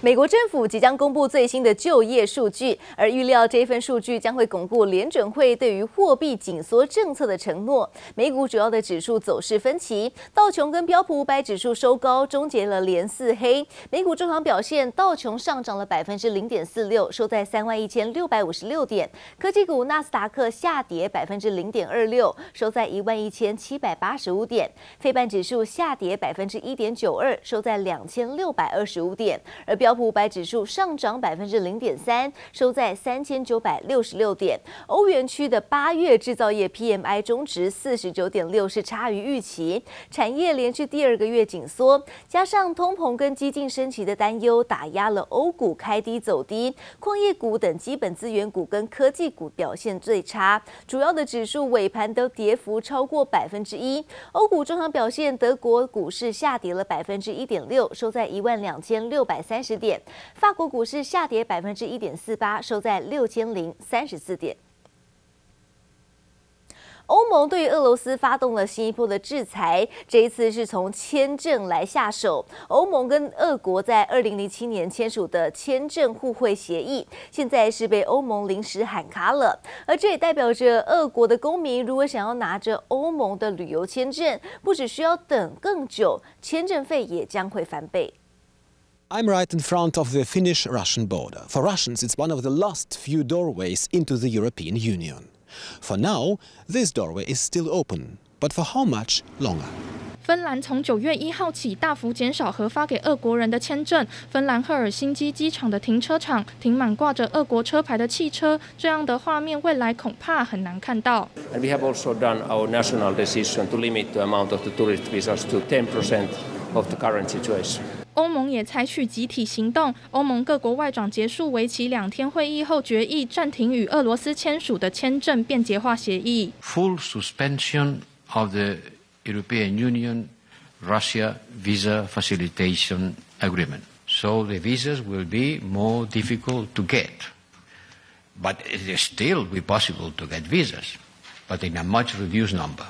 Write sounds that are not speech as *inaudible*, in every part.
美国政府即将公布最新的就业数据，而预料这份数据将会巩固联准会对于货币紧缩政策的承诺。美股主要的指数走势分歧，道琼跟标普五百指数收高，终结了连四黑。美股中场表现，道琼上涨了百分之零点四六，收在三万一千六百五十六点；科技股纳斯达克下跌百分之零点二六，收在一万一千七百八十五点；费半指数下跌百分之一点九二，收在两千六百二十五点，而标。标普五百指数上涨百分之零点三，收在三千九百六十六点。欧元区的八月制造业 PMI 终值四十九点六，是差于预期。产业连续第二个月紧缩，加上通膨跟激进升级的担忧，打压了欧股开低走低。矿业股等基本资源股跟科技股表现最差，主要的指数尾盘都跌幅超过百分之一。欧股中场表现，德国股市下跌了百分之一点六，收在一万两千六百三十点，法国股市下跌百分之一点四八，收在六千零三十四点。欧盟对于俄罗斯发动了新一波的制裁，这一次是从签证来下手。欧盟跟俄国在二零零七年签署的签证互惠协议，现在是被欧盟临时喊卡了。而这也代表着俄国的公民如果想要拿着欧盟的旅游签证，不只需要等更久，签证费也将会翻倍。I'm right in front of the Finnish-Russian border. For Russians, it's one of the last few doorways into the European Union. For now, this doorway is still open, but for how much longer? 芬兰从九月一号起大幅减少核发给俄国人的签证。芬兰赫尔辛基机场的停车场停满挂着俄国车牌的汽车，这样的画面未来恐怕很难看到。And we have also done our national decision to limit the amount of the tourist visas to 10% of the current situation. 欧盟也采取集体行动。欧盟各国外长结束为期两天会议后，决议暂停与俄罗斯签署的签证便捷化协议。Full suspension of the European Union Russia visa facilitation agreement. So the visas will be more difficult to get, but it is still be possible to get visas, but in a much reduced number.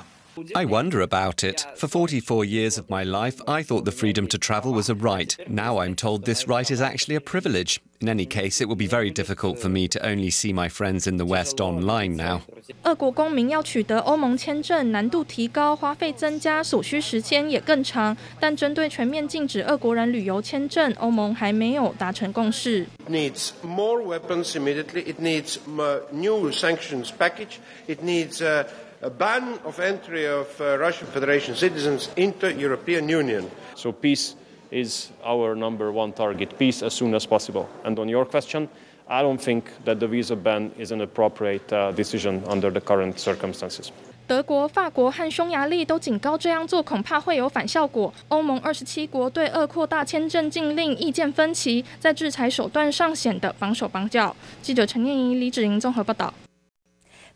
I wonder about it. For 44 years of my life, I thought the freedom to travel was a right. *laughs* Now I'm told this right is actually a privilege. In any case, it will be very difficult for me to only see my friends in the West online now. 俄国公民要取得欧盟签证难度提高，花费增加，所需时间也更长。但针对全面禁止俄国人旅游签证，欧盟还没有达成共识。Needs more weapons immediately. It needs a new sanctions package. It needs a A ban of entry of Russian Federation citizens into European Union. So peace is our number one target. Peace as soon as possible. And on your question, I don't think that the visa ban is an appropriate decision under the current circumstances. 德国、法国和匈牙利都警告，这样做恐怕会有反效果。欧盟二十七国对俄扩大签证禁令意见分歧，在制裁手段上显得绑手绑脚。记者陈念怡、李芷莹综合报道。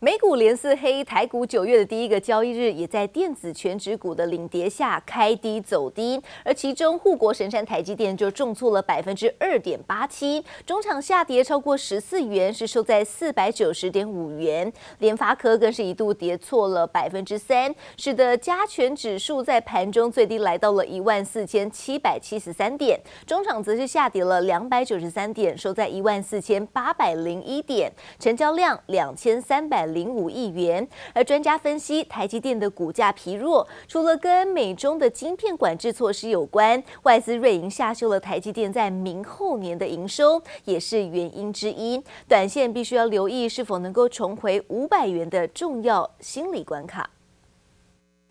美股连四黑，台股九月的第一个交易日也在电子全指股的领跌下开低走低，而其中护国神山台积电就重挫了百分之二点八七，中场下跌超过十四元，是收在四百九十点五元。联发科更是一度跌错了百分之三，使得加权指数在盘中最低来到了一万四千七百七十三点，中场则是下跌了两百九十三点，收在一万四千八百零一点，成交量两千三百。零五亿元，而专家分析，台积电的股价疲弱，除了跟美中的晶片管制措施有关，外资瑞银下修了台积电在明后年的营收，也是原因之一。短线必须要留意是否能够重回五百元的重要心理关卡。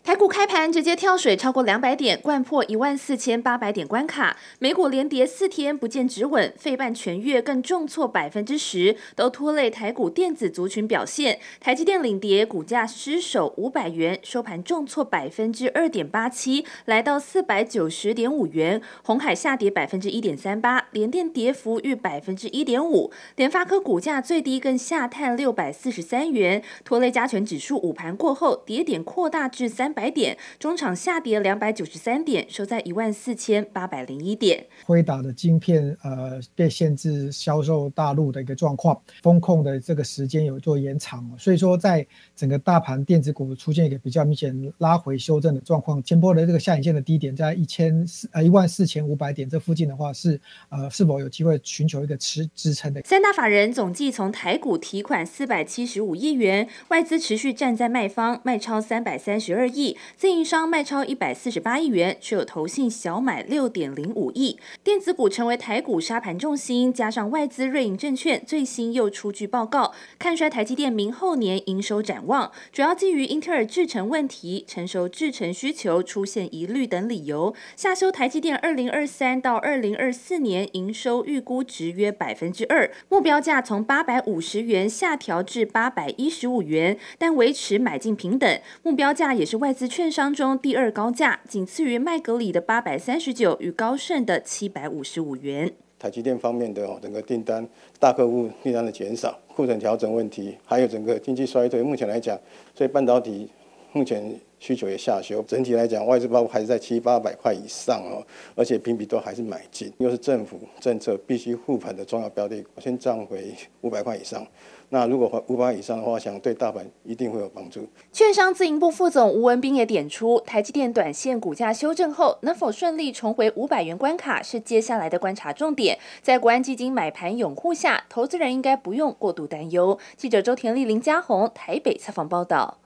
台股开盘直接跳水超过两百点，掼破一万四千八百点关卡。美股连跌四天不见止稳，费半全月更重挫百分之十，都拖累台股电子族群表现。台积电领跌，股价失守五百元，收盘重挫百分之二点八七，来到四百九十点五元。鸿海下跌百分之一点三八，联电跌幅逾百分之一点五。联发科股价最低更下探六百四十三元，拖累加权指数午盘过后跌点扩大至三。百点，中场下跌两百九十三点，收在一万四千八百零一点。辉达的晶片呃被限制销售大陆的一个状况，风控的这个时间有做延长，所以说在整个大盘电子股出现一个比较明显拉回修正的状况。前波的这个下影线的低点在一千四呃一万四千五百点这附近的话是呃是否有机会寻求一个持支撑的？三大法人总计从台股提款四百七十五亿元，外资持续站在卖方，卖超三百三十二亿，自营商卖超一百四十八亿元，却有投信小买六点零五亿。电子股成为台股杀盘重心，加上外资瑞银证券最新又出具报告，看衰台积电明后年营收展望，主要基于英特尔制程问题、成熟制程需求出现疑虑等理由，下修台积电二零二三到二零二四年营收预估值约百分之二，目标价从八百五十元下调至八百一十五元，但维持买进平等，目标价也是外资券商中第二高价，仅次于麦格里的八百三十九与高盛的七百五十五元。台积电方面的整个订单，大客户订单的减少，库存调整问题，还有整个经济衰退，目前来讲，所以半导体目前需求也下修。整体来讲，外资包还是在七八百块以上哦，而且评比都还是买进，又是政府政策必须护盘的重要标的，先涨回五百块以上。那如果五百以上的话，想对大盘一定会有帮助。券商自营部副总吴文斌也点出，台积电短线股价修正后，能否顺利重回五百元关卡，是接下来的观察重点。在国安基金买盘拥护下，投资人应该不用过度担忧。记者周田丽、林佳宏台北采访报道。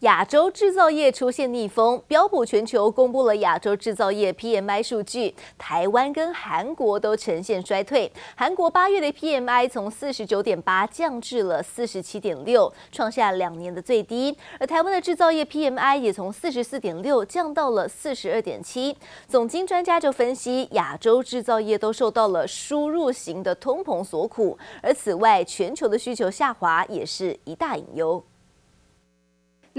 亚洲制造业出现逆风，标普全球公布了亚洲制造业 PMI 数据，台湾跟韩国都呈现衰退。韩国八月的 PMI 从四十九点八降至了四十七点六，创下两年的最低。而台湾的制造业 PMI 也从四十四点六降到了四十二点七。总经专家就分析，亚洲制造业都受到了输入型的通膨所苦，而此外，全球的需求下滑也是一大隐忧。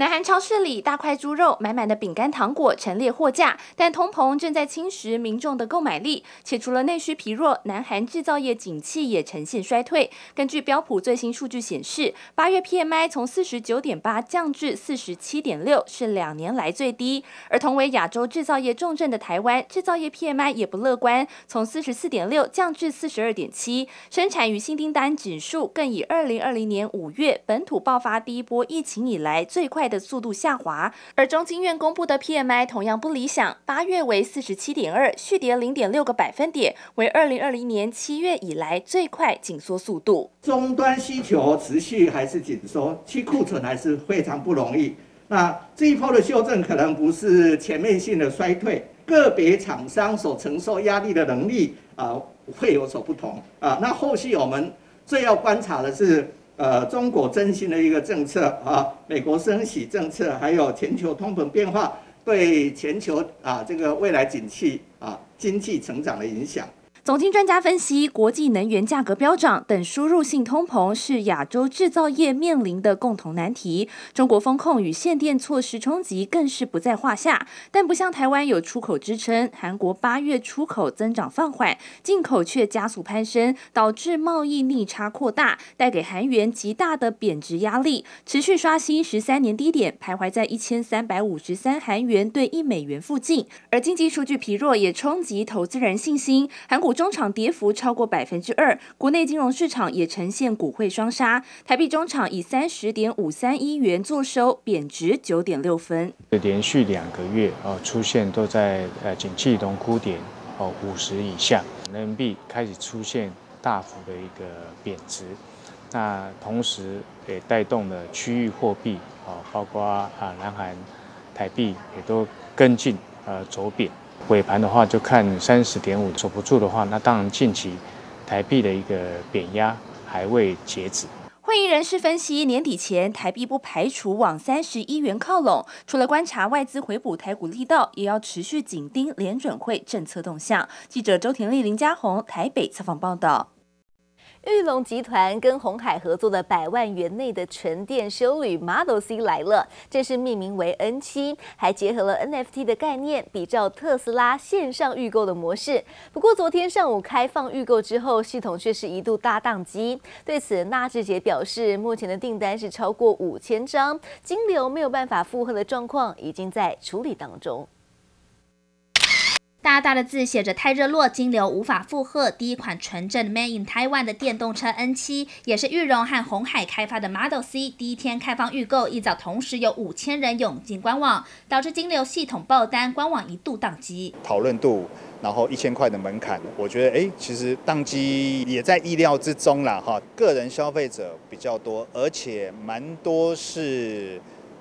南韩超市里大块猪肉、满满的饼干、糖果陈列货架，但通膨正在侵蚀民众的购买力。且除了内需疲弱，南韩制造业景气也呈现衰退。根据标普最新数据显示，八月 PMI 从四十九点八降至四十七点六，是两年来最低。而同为亚洲制造业重镇的台湾，制造业 PMI 也不乐观，从四十四点六降至四十二点七。生产与新订单指数更以二零二零年五月本土爆发第一波疫情以来最快的速度下滑，而中经院公布的 PMI 同样不理想，八月为四十七点二，续跌零点六个百分点，为二零二零年七月以来最快紧缩速度。终端需求持续还是紧缩，去库存还是非常不容易。那这一波的修正可能不是全面性的衰退，个别厂商所承受压力的能力啊、会有所不同啊、那后续我们最要观察的是。呃，中国振兴的一个政策啊，美国升息政策，还有全球通膨变化对全球啊这个未来景气啊经济成长的影响。总经专家分析，国际能源价格飙涨等输入性通膨是亚洲制造业面临的共同难题。中国封控与限电措施冲击更是不在话下。但不像台湾有出口支撑，韩国八月出口增长放缓，进口却加速攀升，导致贸易逆差扩大，带给韩元极大的贬值压力，持续刷新十三年低点，徘徊在一千三百五十三韩元兑一美元附近。而经济数据疲弱也冲击投资人信心，韩国。中场跌幅超过百分之二，国内金融市场也呈现股汇双杀。台币中场以三十点五三一元作收，贬值九点六分。连续两个月哦，出现都在呃景气荣枯点哦五十以下，人民币开始出现大幅的一个贬值。那同时也带动了区域货币哦，包括啊南韩台币也都跟进呃走贬。尾盘的话，就看三十点五守不住的话，那当然近期台币的一个贬压还未截止。会议人士分析，年底前台币不排除往三十一元靠拢。除了观察外资回补台股力道，也要持续紧盯联准会政策动向。记者周田丽、林佳宏台北采访报道。玉龙集团跟鸿海合作的百万元内的纯电修旅 Model C 来了，正式命名为 N7，还结合了 NFT 的概念，比照特斯拉线上预购的模式。不过昨天上午开放预购之后，系统却是一度大宕机。对此，纳智捷表示，目前的订单是超过五千张，金流没有办法负荷的状况，已经在处理当中。大大的字写着太热络，金流无法负荷。第一款纯正 Made in Taiwan 的电动车 N7，也是裕隆和红海开发的 Model C，第一天开放预购，一早同时有五千人涌进官网，导致金流系统爆单，官网一度宕机。讨论度，然后一千块的门槛，我觉得哎，其实宕机也在意料之中啦。哈。个人消费者比较多，而且蛮多是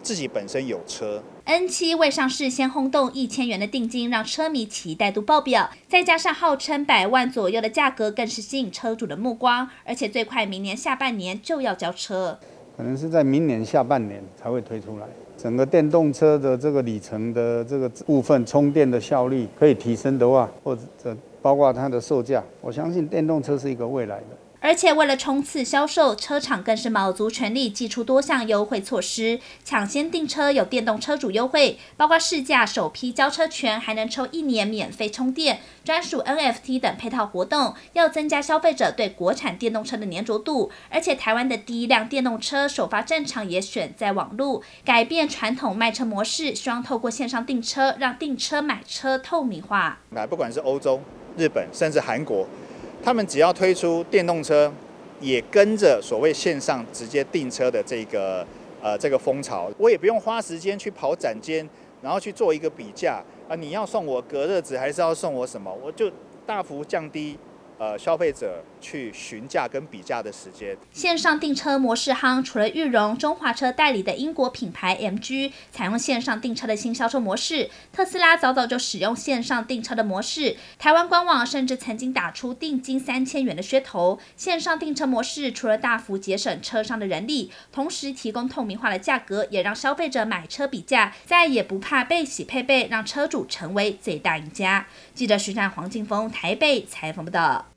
自己本身有车。N 七未上市先轰动一千元的定金，让车迷期待度爆表，再加上号称百万左右的价格，更是吸引车主的目光。而且最快明年下半年就要交车，可能是在明年下半年才会推出来。整个电动车的这个里程的这个部分，充电的效率可以提升的话，或者包括它的售价，我相信电动车是一个未来的。而且为了冲刺销售，车厂更是卯足全力祭出多项优惠措施，抢先订车有电动车主优惠，包括试驾首批交车权，还能抽一年免费充电、专属 NFT 等配套活动，要增加消费者对国产电动车的粘着度。而且台湾的第一辆电动车首发战场也选在网路，改变传统卖车模式，希望透过线上订车，让订车买车透明化。那不管是欧洲、日本，甚至韩国。他们只要推出电动车，也跟着所谓线上直接订车的这个呃这个风潮，我也不用花时间去跑展间，然后去做一个比价啊，你要送我隔热纸还是要送我什么，我就大幅降低。呃，消费者去询价跟比价的时间，线上订车模式夯，除了裕隆、中华车代理的英国品牌 MG 采用线上订车的新销售模式，特斯拉早早就使用线上订车的模式，台湾官网甚至曾经打出定金三千元的噱头。线上订车模式除了大幅节省车商的人力，同时提供透明化的价格，也让消费者买车比价再也不怕被洗配备，让车主成为最大赢家。记者徐战、黄静峰台北采访报道。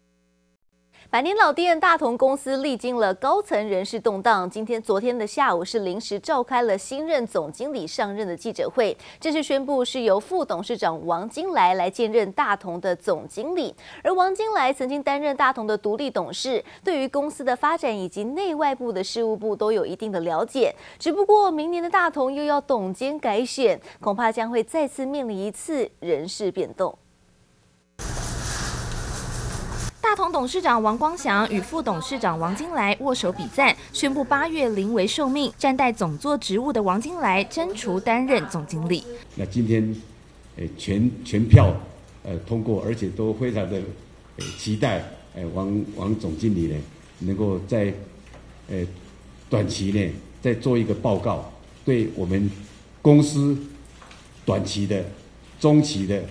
百年老店大同公司历经了高层人事动荡，今天、昨天的下午是临时召开了新任总经理上任的记者会，正式宣布是由副董事长王金来来兼任大同的总经理。而王金来曾经担任大同的独立董事，对于公司的发展以及内外部的事务部都有一定的了解。只不过明年的大同又要董监改选，恐怕将会再次面临一次人事变动。大同董事长王光祥与副董事长王金来握手比赞，宣布八月临危受命，暂代总座职务的王金来真除担任总经理。那今天，呃全全票，呃通过，而且都非常的，诶期待，诶王王总经理呢，能够在，呃短期内再做一个报告，对我们公司短期的、中期的、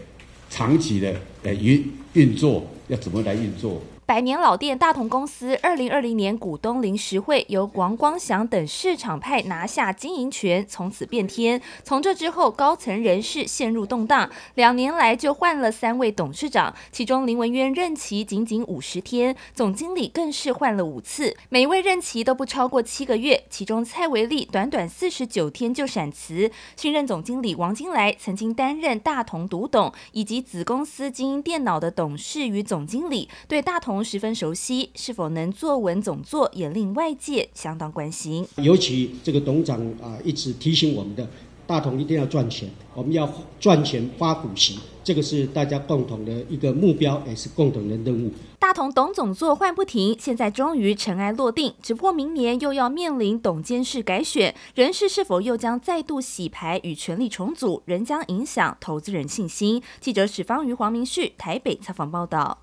长期的，呃运运作。要怎么来运作？百年老店大同公司，二零二零年股东临时会由王光祥等市场派拿下经营权，从此变天。从这之后，高层人事陷入动荡，两年来就换了三位董事长，其中林文渊任期仅仅五十天，总经理更是换了五次，每位任期都不超过七个月。其中蔡维利短短四十九天就闪辞。新任总经理王金来曾经担任大同独董以及子公司经营电脑的董事与总经理，对大同。十分熟悉，是否能坐稳总座，也令外界相当关心。尤其这个董事长啊，一直提醒我们的，大同一定要赚钱，我们要赚钱发股息，这个是大家共同的一个目标，也是共同的任务。大同董总座换不停，现在终于尘埃落定，只不过明年又要面临董监事改选，人事是否又将再度洗牌与权力重组，仍将影响投资人信心。记者史方瑜、黄明旭台北采访报道。